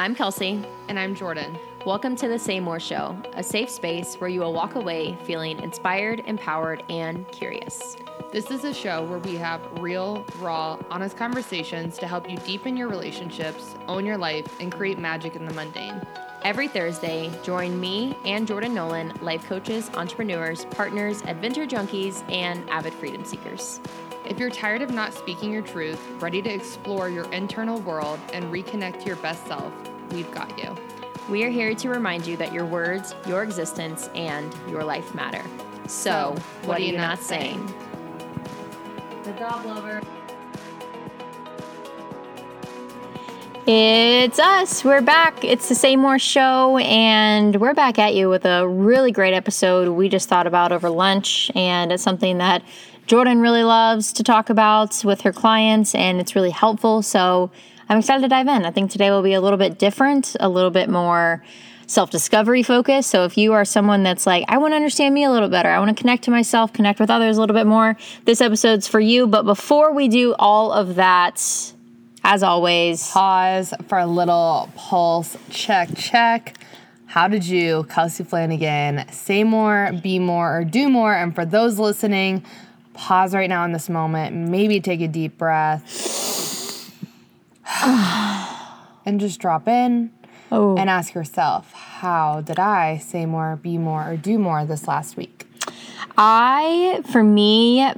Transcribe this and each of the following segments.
I'm Kelsey. And I'm Jordan. Welcome to the Say More Show, a safe space where you will walk away feeling inspired, empowered, and curious. This is a show where we have real, raw, honest conversations to help you deepen your relationships, own your life, and create magic in the mundane. Every Thursday, join me and Jordan Nolan, life coaches, entrepreneurs, partners, adventure junkies, and avid freedom seekers. If you're tired of not speaking your truth, ready to explore your internal world, and reconnect to your best self, we've got you. We are here to remind you that your words, your existence, and your life matter. So, what, what are you not saying? saying? The dog lover. It's us. We're back. It's the Say More show, and we're back at you with a really great episode we just thought about over lunch. And it's something that Jordan really loves to talk about with her clients, and it's really helpful. So I'm excited to dive in. I think today will be a little bit different, a little bit more self discovery focused. So if you are someone that's like, I want to understand me a little better, I want to connect to myself, connect with others a little bit more, this episode's for you. But before we do all of that, as always, pause for a little pulse check, check. How did you, Kelsey Flanagan, say more, be more, or do more? And for those listening, pause right now in this moment, maybe take a deep breath, and just drop in oh. and ask yourself, how did I say more, be more, or do more this last week? I, for me,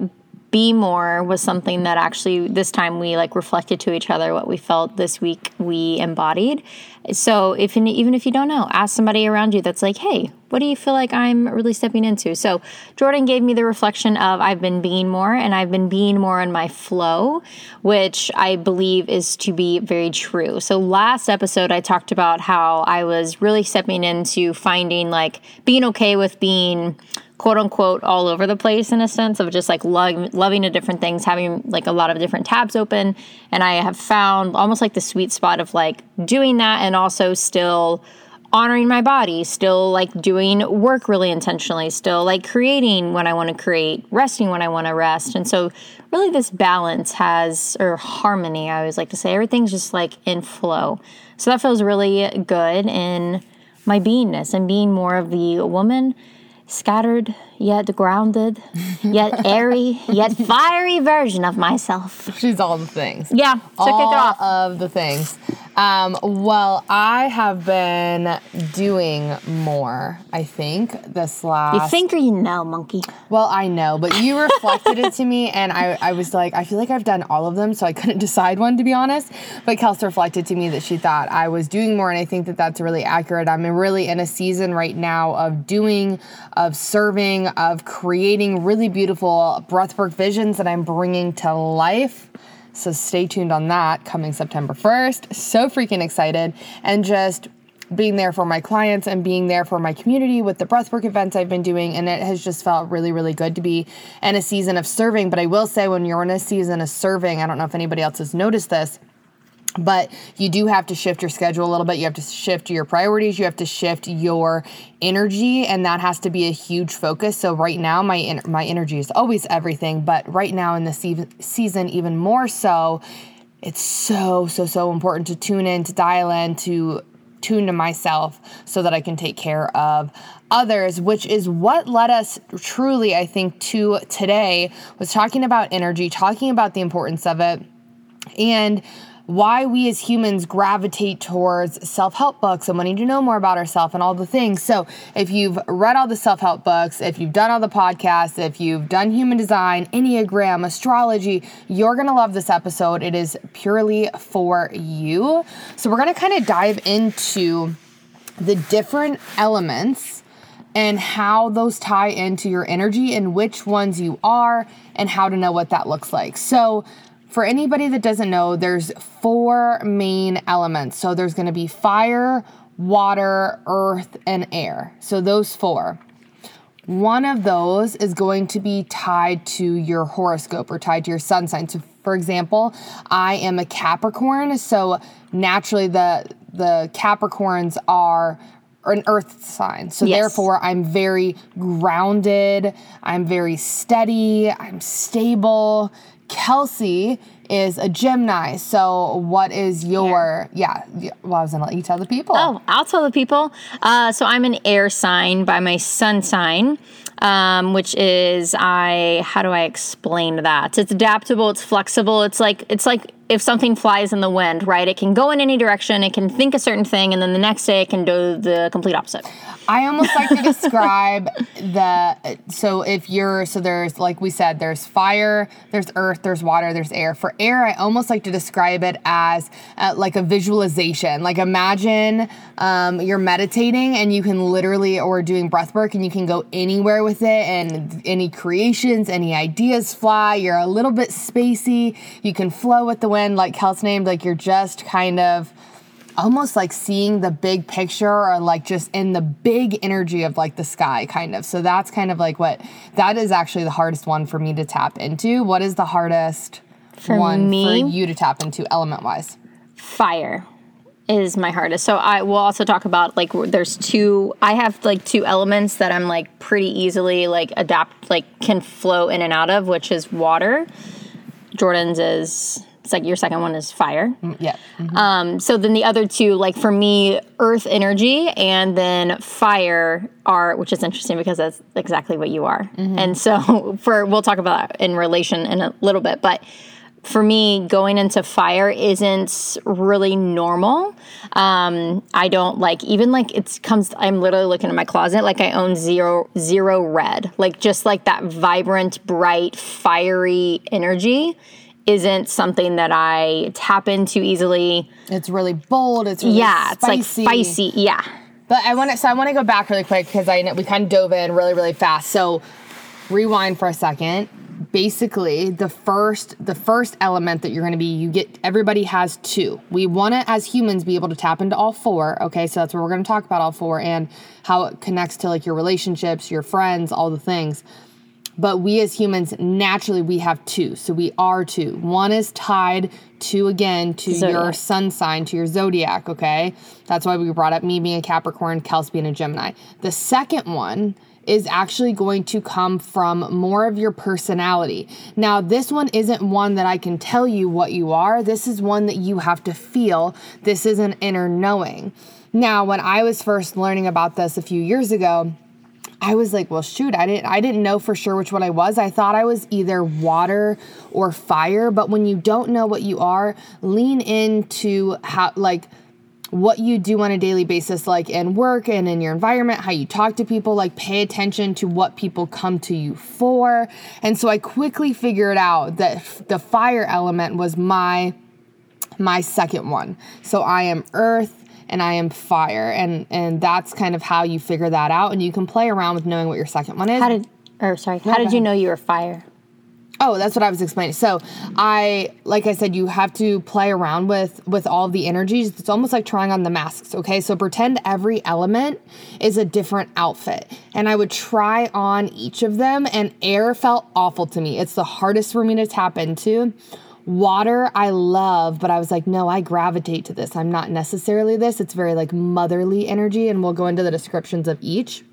be more was something that actually this time we like reflected to each other what we felt this week we embodied so if even if you don't know ask somebody around you that's like hey what do you feel like i'm really stepping into so jordan gave me the reflection of i've been being more and i've been being more in my flow which i believe is to be very true so last episode i talked about how i was really stepping into finding like being okay with being quote unquote all over the place in a sense of just like lo- loving the different things, having like a lot of different tabs open. And I have found almost like the sweet spot of like doing that and also still honoring my body, still like doing work really intentionally, still like creating when I want to create, resting when I want to rest. And so, really, this balance has, or harmony, I always like to say, everything's just like in flow. So, that feels really good in my beingness and being more of the woman scattered yet grounded, yet airy, yet fiery version of myself. She's all the things. Yeah, so all of the things. Um, well, I have been doing more, I think, this last. You think or you know, monkey? Well, I know, but you reflected it to me, and I, I was like, I feel like I've done all of them, so I couldn't decide one, to be honest. But Kelsey reflected to me that she thought I was doing more, and I think that that's really accurate. I'm really in a season right now of doing, of serving, of creating really beautiful breathwork visions that I'm bringing to life so stay tuned on that coming September 1st. So freaking excited. And just being there for my clients and being there for my community with the breathwork events I've been doing. And it has just felt really, really good to be in a season of serving. But I will say, when you're in a season of serving, I don't know if anybody else has noticed this but you do have to shift your schedule a little bit. You have to shift your priorities. You have to shift your energy, and that has to be a huge focus. So right now, my my energy is always everything, but right now in the se- season, even more so. It's so so so important to tune in, to dial in, to tune to myself, so that I can take care of others. Which is what led us truly, I think, to today was talking about energy, talking about the importance of it, and why we as humans gravitate towards self help books and wanting to know more about ourselves and all the things. So, if you've read all the self help books, if you've done all the podcasts, if you've done human design, Enneagram, astrology, you're going to love this episode. It is purely for you. So, we're going to kind of dive into the different elements and how those tie into your energy and which ones you are and how to know what that looks like. So, for anybody that doesn't know, there's four main elements. So there's going to be fire, water, earth, and air. So those four. One of those is going to be tied to your horoscope or tied to your sun sign. So for example, I am a Capricorn, so naturally the the Capricorns are an earth sign. So yes. therefore I'm very grounded, I'm very steady, I'm stable, Kelsey is a Gemini. So, what is your, yeah, yeah, well, I was gonna let you tell the people. Oh, I'll tell the people. Uh, so I'm an air sign by my sun sign, um, which is I. How do I explain that? It's adaptable. It's flexible. It's like it's like if something flies in the wind, right? It can go in any direction. It can think a certain thing, and then the next day it can do the complete opposite. I almost like to describe the so if you're so there's like we said there's fire, there's earth, there's water, there's air. For air, I almost like to describe it as uh, like a visualization. Like imagine um, you're meditating and you can literally or doing breath work and you can go anywhere with it and any creations, any ideas fly. You're a little bit spacey. You can flow with the wind, like Kels named. Like you're just kind of almost like seeing the big picture or like just in the big energy of like the sky kind of so that's kind of like what that is actually the hardest one for me to tap into what is the hardest For one me? for you to tap into element wise Fire is my hardest. So I will also talk about like there's two. I have like two elements that I'm like pretty easily like adapt like can flow in and out of, which is water. Jordan's is it's like your second one is fire. Mm, yeah mm-hmm. Um, so then the other two, like for me, earth energy and then fire are, which is interesting because that's exactly what you are. Mm-hmm. And so for, we'll talk about that in relation in a little bit, but for me, going into fire isn't really normal. Um, I don't like even like it comes. I'm literally looking at my closet like I own zero zero red, like just like that vibrant, bright, fiery energy isn't something that I tap into easily. it's really bold it's really Yeah, it's like spicy. spicy. Yeah. But I want to, so I want to go back really quick because I know we kind of dove in really, really fast. So rewind for a second. Basically, the first, the first element that you're going to be, you get, everybody has two. We want to, as humans, be able to tap into all four. Okay, so that's what we're going to talk about all four and how it connects to like your relationships, your friends, all the things. But we as humans naturally we have two. So we are two. One is tied to again to your sun sign to your zodiac okay? That's why we brought up me being a capricorn kels being a gemini. The second one is actually going to come from more of your personality. Now, this one isn't one that I can tell you what you are. This is one that you have to feel. This is an inner knowing. Now, when I was first learning about this a few years ago, I was like, well, shoot, I didn't I didn't know for sure which one I was. I thought I was either water or fire, but when you don't know what you are, lean into how like what you do on a daily basis like in work and in your environment, how you talk to people, like pay attention to what people come to you for. And so I quickly figured out that f- the fire element was my my second one. So I am earth and I am fire and and that's kind of how you figure that out and you can play around with knowing what your second one is. How did, or sorry, how go did you know you were fire? Oh, that's what I was explaining. So, I like I said you have to play around with with all the energies. It's almost like trying on the masks, okay? So pretend every element is a different outfit. And I would try on each of them and air felt awful to me. It's the hardest for me to tap into. Water, I love, but I was like, no, I gravitate to this. I'm not necessarily this. It's very like motherly energy, and we'll go into the descriptions of each.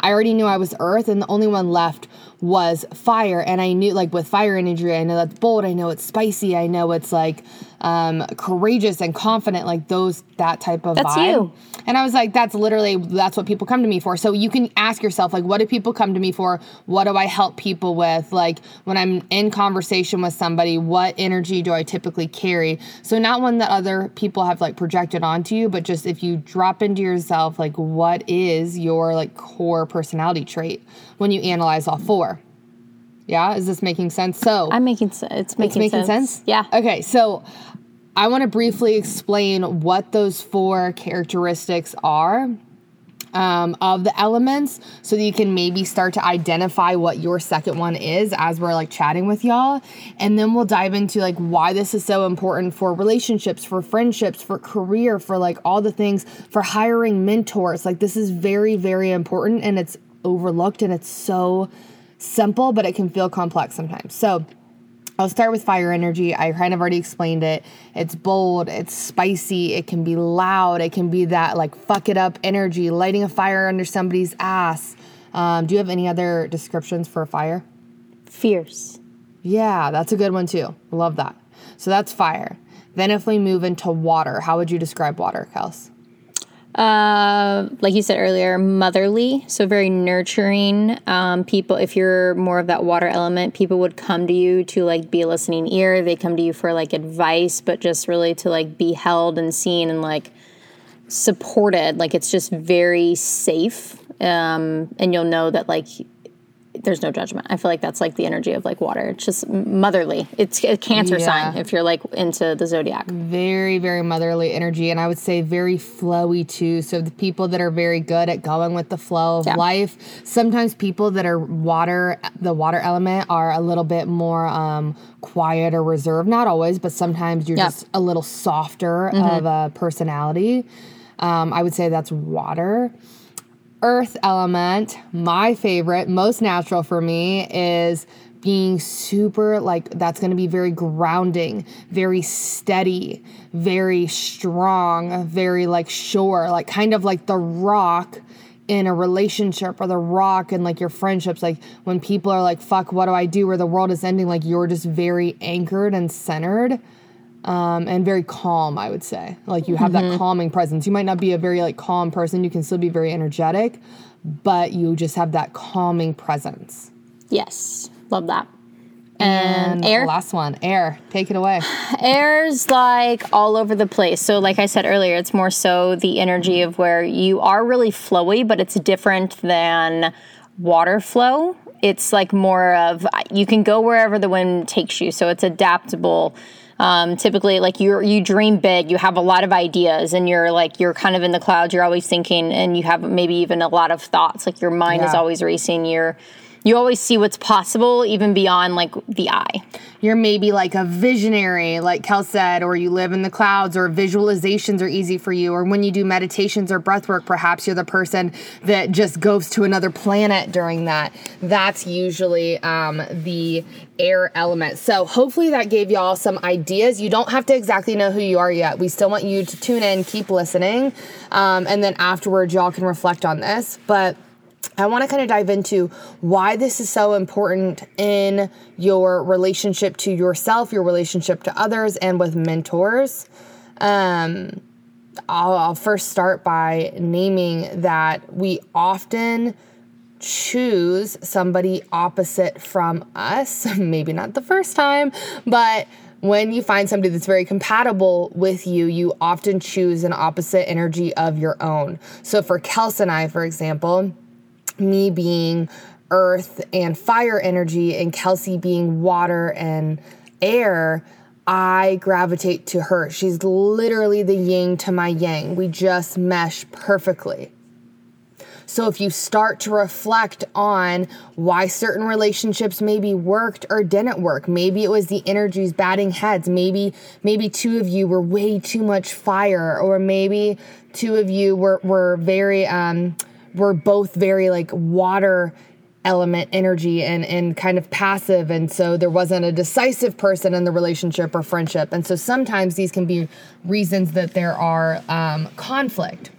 I already knew I was earth, and the only one left was fire. And I knew, like, with fire energy, I know that's bold, I know it's spicy, I know it's like um, courageous and confident, like those, that type of That's vibe. you. And I was like, that's literally, that's what people come to me for. So you can ask yourself, like, what do people come to me for? What do I help people with? Like, when I'm in conversation with somebody, what energy do I typically carry? So, not one that other people have like projected onto you, but just if you drop into yourself, like, what is your like core personality trait when you analyze all four? Yeah, is this making sense? So, I'm making sense. It's making, it's making sense? Yeah. Okay, so I want to briefly explain what those four characteristics are um, of the elements so that you can maybe start to identify what your second one is as we're like chatting with y'all. And then we'll dive into like why this is so important for relationships, for friendships, for career, for like all the things, for hiring mentors. Like this is very, very important and it's overlooked and it's so simple, but it can feel complex sometimes. So, I'll start with fire energy. I kind of already explained it. It's bold, it's spicy, it can be loud, it can be that like fuck it up energy, lighting a fire under somebody's ass. Um, do you have any other descriptions for fire? Fierce. Yeah, that's a good one too. Love that. So that's fire. Then if we move into water, how would you describe water, Kels? Uh, like you said earlier, motherly, so very nurturing. Um, people, if you're more of that water element, people would come to you to like be a listening ear. They come to you for like advice, but just really to like be held and seen and like supported. Like it's just very safe. Um, and you'll know that like there's no judgment. I feel like that's like the energy of like water. It's just motherly. It's a cancer Yeah. sign if you're like into the zodiac. Very, very motherly energy, and I would say very flowy too. So the people that are very good at going with the flow of Yeah. life. Sometimes people that are water, the water element, are a little bit more um, quiet or reserved. Not always, but sometimes you're Yeah. just a little softer of a personality. Um, I would say that's water. Earth element, my favorite, most natural for me is being super like that's going to be very grounding, very steady, very strong, very like sure, like kind of like the rock in a relationship or the rock in like your friendships. Like when people are like fuck what do I do? where the world is ending like you're just very anchored and centered um, and very calm, I would say. Like you have that calming presence. You might not be a very like calm person. You can still be very energetic, but you just have that calming presence. Yes, love that. And, And air. last one, air. Take it away. Air's like all over the place. So, like I said earlier, it's more so the energy of where you are really flowy, but it's different than water flow. It's like more of you can go wherever the wind takes you. So it's adaptable. Um, typically, like you you dream big, you have a lot of ideas, and you're like you're kind of in the clouds. You're always thinking, and you have maybe even a lot of thoughts. Like your mind is always racing. You're you always see what's possible, even beyond like the eye. You're maybe like a visionary, like Kel said, or you live in the clouds, or visualizations are easy for you, or when you do meditations or breath work, perhaps you're the person that just goes to another planet during that. That's usually um, the air element. So hopefully that gave y'all some ideas. You don't have to exactly know who you are yet. We still want you to tune in, keep listening, um, and then afterwards y'all can reflect on this. But I want to kind of dive into why this is so important in your relationship to yourself, your relationship to others, and with mentors. Um, I'll, I'll first start by naming that we often choose somebody opposite from us. Maybe not the first time, but when you find somebody that's very compatible with you, you often choose an opposite energy of your own. So for Kels and I, for example, me being earth and fire energy and Kelsey being water and air, I gravitate to her. She's literally the yin to my yang. We just mesh perfectly. So if you start to reflect on why certain relationships maybe worked or didn't work, maybe it was the energies batting heads, maybe maybe two of you were way too much fire or maybe two of you were were very um were both very like water element energy and and kind of passive and so there wasn't a decisive person in the relationship or friendship. And so sometimes these can be reasons that there are um, conflict.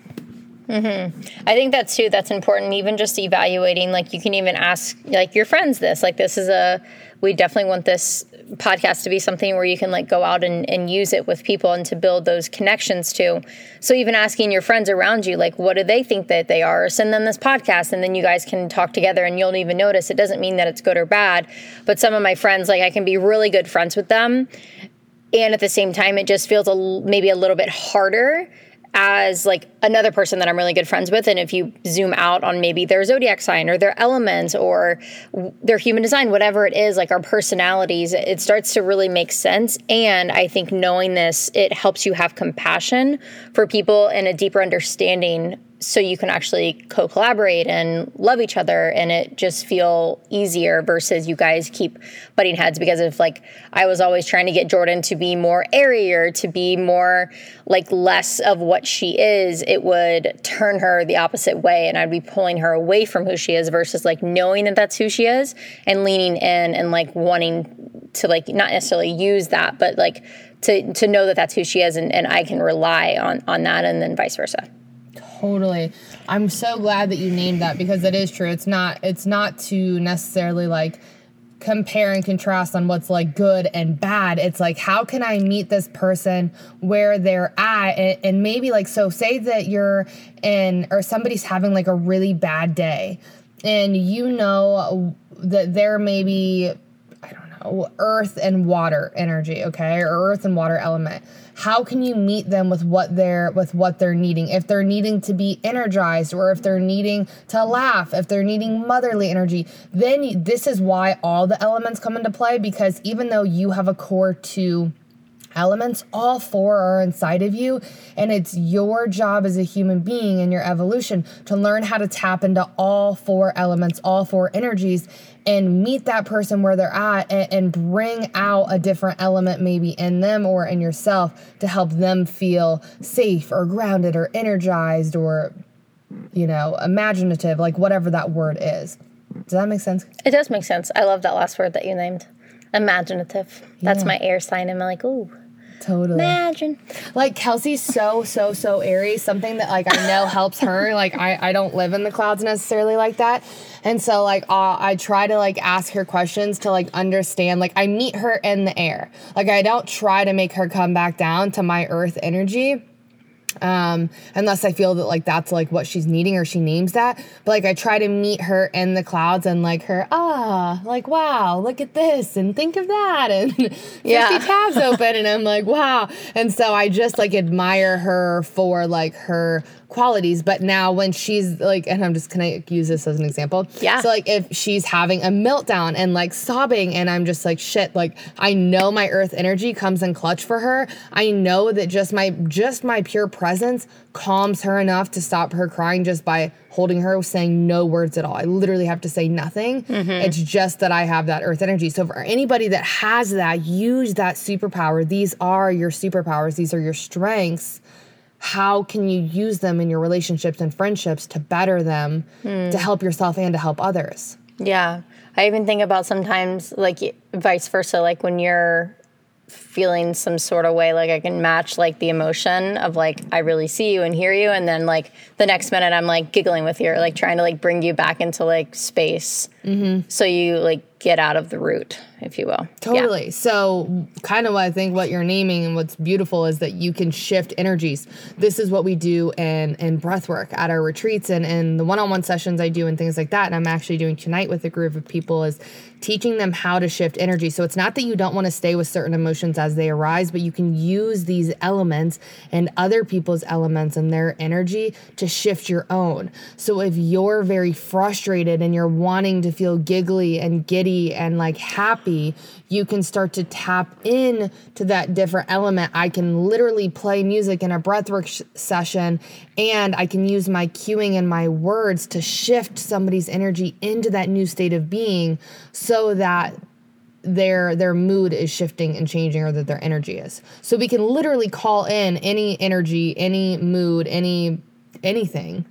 I think that's too that's important even just evaluating like you can even ask like your friends this like this is a we definitely want this podcast to be something where you can like go out and, and use it with people and to build those connections too so even asking your friends around you like what do they think that they are? Send them this podcast and then you guys can talk together and you'll even notice. It doesn't mean that it's good or bad but some of my friends like i can be really good friends with them. And at the same time it just feels a, maybe a little bit harder as like another person that I'm really good friends with and if you zoom out on maybe their zodiac sign or their element or their human design whatever it is like our personalities it starts to really make sense. And I think knowing this it helps you have compassion for people and a deeper understanding so you can actually co-collaborate and love each other and it just feel easier versus you guys keep butting heads because if like I was always trying to get Jordan to be more airier to be more like less of what she is it would turn her the opposite way and I'd be pulling her away from who she is versus like knowing that that's who she is and leaning in and like wanting to like not necessarily use that but like to to know that that's who she is and, and I can rely on on that and then vice versa. Totally. I'm so glad that you named that because it is true. It's not it's not to necessarily like compare and contrast on what's like good and bad. It's like, how can I meet this person where they're at? And, and maybe like, so say that you're in, or somebody's having like a really bad day, and you know that they're maybe, earth and water energy, okay, or earth and water element. How can you meet them with what they're with what they're needing? If they're needing to be energized or if they're needing to laugh if they're needing motherly energy then this is why all the elements come into play because even though you have a core to elements, all four are inside of you. And it's your job as a human being in your evolution to learn how to tap into all four elements, all four energies, and meet that person where they're at and, and bring out a different element maybe in them or in yourself to help them feel safe or grounded or energized or, you know, imaginative, like whatever that word is. Does that make sense? It does make sense. I love that last word that you named. Imaginative. That's my air sign. And I'm like, ooh. Totally. Imagine. Like Kelsey's so, so, so airy, something that like I know helps her. Like I, I don't live in the clouds necessarily like that. And so like uh, I try to like ask her questions to like understand. Like I meet her in the air. Like I don't try to make her come back down to my earth energy um, unless I feel that like that's like what she's needing or she names that. But like I try to meet her in the clouds and like her, ah, like wow, look at this and think of that and 50 Yeah. tabs open and I'm like, wow. And so I just like admire her for like her qualities. But now when she's like, and I'm just gonna use this as an example. Yeah. So like if she's having a meltdown and like sobbing and I'm just like shit, like I know my earth energy comes in clutch for her. I know that just my just my pure presence calms her enough to stop her crying just by holding her saying no words at all. I literally have to say nothing. Mm-hmm. It's just that I have that earth energy. So for anybody that has that, use that superpower. These are your superpowers. These are your strengths how can you use them in your relationships and friendships to better them hmm. to help yourself and to help others Yeah. I even think about sometimes like vice versa, like when you're feeling some sort of way, like I can match like the emotion of like, I really see you and hear you. And then like the next minute I'm like giggling with you or like trying to like bring you back into like space. Mm-hmm. So you like get out of the root, if you will. Yeah. Totally. So, kind of what I think what you're naming and what's beautiful is that you can shift energies. This is what we do in in breath work at our retreats and and the one-on-one sessions I do and things like that. And I'm actually doing tonight with a group of people is teaching them how to shift energy. So it's not that you don't want to stay with certain emotions as they arise, but you can use these elements and other people's elements and their energy to shift your own. So if you're very frustrated and you're wanting to feel giggly and giddy and like happy, you can start to tap in to that different element. I can literally play music in a breathwork sh- session and I can use my cueing and my words to shift somebody's energy into that new state of being so that their their mood is shifting and changing or that their energy is. So we can literally call in any energy, any mood, any anything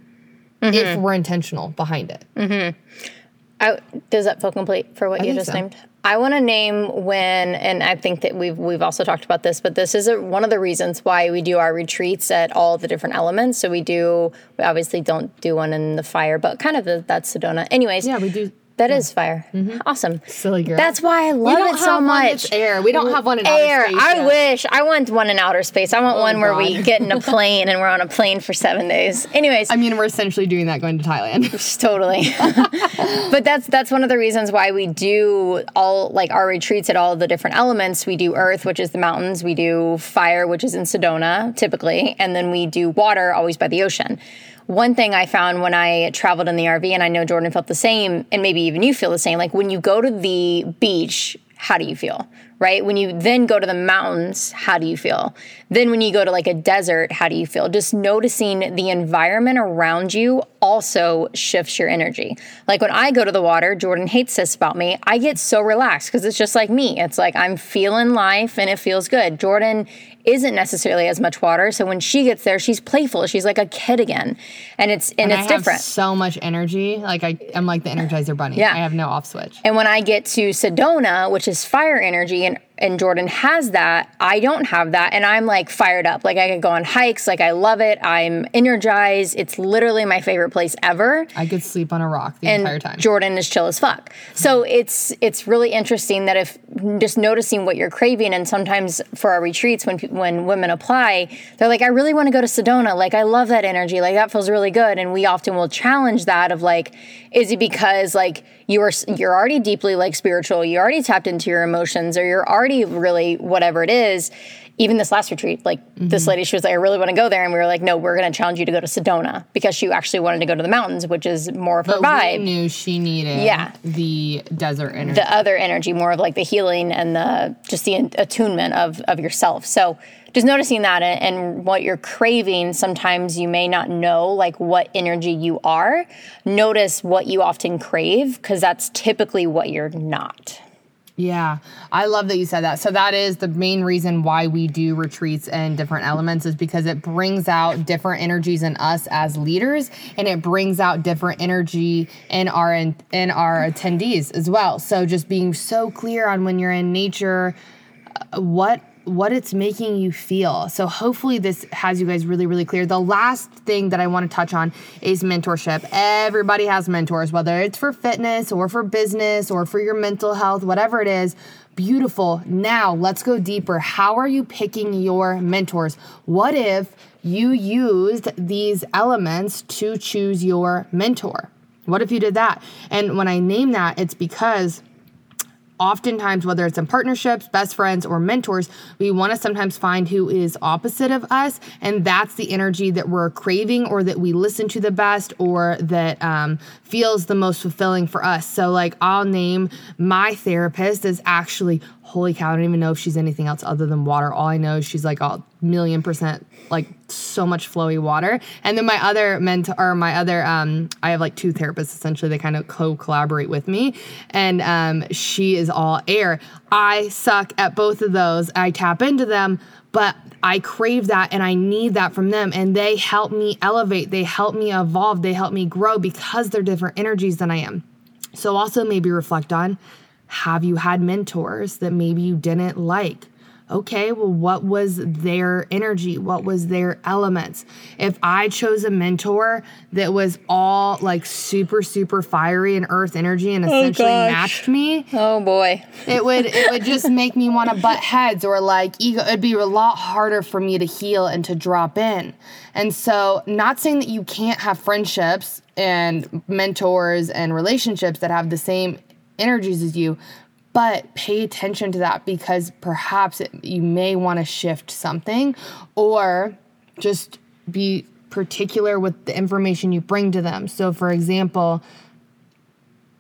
if mm-hmm. we're intentional behind it. Mm-hmm. I, does that feel complete for what you just so. named? I want to name when, and I think that we've we've also talked about this, but this is a, one of the reasons why we do our retreats at all the different elements. So we do, we obviously don't do one in the fire, but kind of the, that's Sedona. Anyways, Yeah, we do. That is fire. Mm-hmm. Awesome. Silly girl. That's why I love it so much. air. We don't have one in outer air. space I yet. wish. I want one in outer space. I want oh, one where we get in a plane and we're on a plane for seven days. Anyways, I mean, we're essentially doing that going to Thailand. totally. but that's that's one of the reasons why we do all like our retreats at all the different elements. We do earth, which is the mountains. We do fire, which is in Sedona typically, and then we do water, always by the ocean. One thing I found when I traveled in the RV, and I know Jordan felt the same, and maybe even you feel the same. Like when you go to the beach, how do you feel? Right? When you then go to the mountains, how do you feel? Then when you go to like a desert, how do you feel? Just noticing the environment around you also shifts your energy. Like when I go to the water, Jordan hates this about me. I get so relaxed because it's just like me. It's like I'm feeling life and it feels good. Jordan isn't necessarily as much water, so when she gets there, she's playful. She's like a kid again, and it's and, I it's have different. so much energy. Like I, I'm like the Energizer Bunny. Yeah. I have no off switch. And when I get to Sedona, which is fire energy, and and Jordan has that. I don't have that. And I'm like fired up. Like I could go on hikes. Like I love it. I'm energized. It's literally my favorite place ever. I could sleep on a rock the and entire time. Jordan is chill as fuck. So mm-hmm. it's it's really interesting that if just noticing what you're craving, and sometimes for our retreats when when women apply, they're like, I really want to go to Sedona. Like I love that energy. Like that feels really good. And we often will challenge that of like, is it because like you are you're already deeply like spiritual, you already tapped into your emotions, or you're already really whatever it is. Even this last retreat, like this mm-hmm. lady, she was like, I really want to go there. And we were like, no, we're going to challenge you to go to Sedona because she actually wanted to go to the mountains, which is more of her vibe we knew she needed Yeah. the desert energy. the other energy, more of like the healing and the just the attunement of of yourself. So just noticing that and, and what you're craving, sometimes you may not know like what energy you are. Notice what you often crave because that's typically what you're not. Yeah, I love that you said that. So that is the main reason why we do retreats and different elements is because it brings out different energies in us as leaders, and it brings out different energy in our in, in our attendees as well. So just being so clear on when you're in nature, uh, what what it's making you feel. So hopefully this has you guys really really clear. The last thing that I want to touch on is mentorship. Everybody has mentors whether it's for fitness or for business or for your mental health, whatever it is. Beautiful. Now, let's go deeper. How are you picking your mentors? What if you used these elements to choose your mentor? What if you did that? And when I name that, it's because oftentimes whether it's in partnerships best friends or mentors we want to sometimes find who is opposite of us and that's the energy that we're craving or that we listen to the best or that um, feels the most fulfilling for us. So like i'll name my therapist is actually holy cow i don't even know if she's anything else other than water. All i know is she's like a million percent like so much flowy water. And then my other mentor or my other um i have like two therapists essentially. They kind of co-collaborate with me. And um she is all air. I suck at both of those. I tap into them but I crave that and I need that from them. And they help me elevate, they help me evolve, they help me grow because they're different energies than I am. So, also maybe reflect on have you had mentors that maybe you didn't like? Okay, well, what was their energy? What was their elements? If I chose a mentor that was all like super, super fiery and earth energy and oh, essentially gosh. matched me, Oh boy. it would it would just make me want to butt heads or like ego it'd be a lot harder for me to heal and to drop in and so not saying that you can't have friendships and mentors and relationships that have the same energies as you but pay attention to that because perhaps it, you may want to shift something or just be particular with the information you bring to them. So for example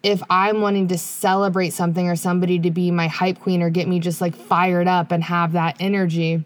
if I'm wanting to celebrate something or somebody to be my hype queen or get me just like fired up and have that energy,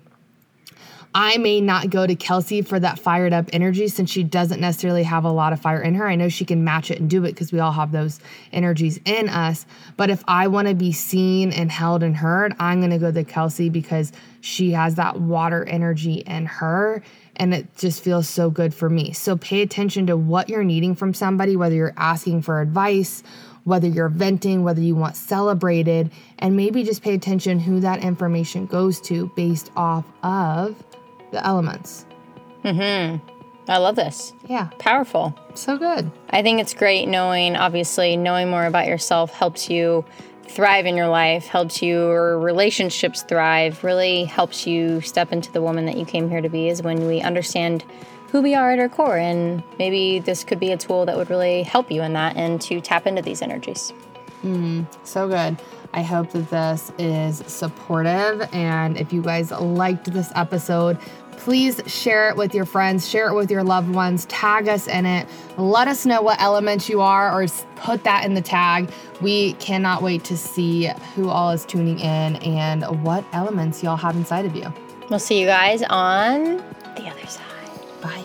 I may not go to Kelsey for that fired up energy since she doesn't necessarily have a lot of fire in her. I know she can match it and do it because we all have those energies in us. But if I want to be seen and held and heard, I'm going to go to Kelsey because she has that water energy in her and it just feels so good for me. So pay attention to what you're needing from somebody, whether you're asking for advice, whether you're venting, whether you want celebrated, and maybe just pay attention who that information goes to based off of the elements. Hmm. I love this. Yeah, Powerful. so good. I think it's great knowing, obviously, knowing more about yourself helps you thrive in your life, helps your relationships thrive, really helps you step into the woman that you came here to be, is when we understand who we are at our core. And maybe this could be a tool that would really help you in that and to tap into these energies. So good. I hope that this is supportive. And if you guys liked this episode, please share it with your friends, share it with your loved ones, tag us in it. Let us know what element you are, or put that in the tag. We cannot wait to see who all is tuning in and what elements y'all have inside of you. We'll see you guys on the other side. Bye.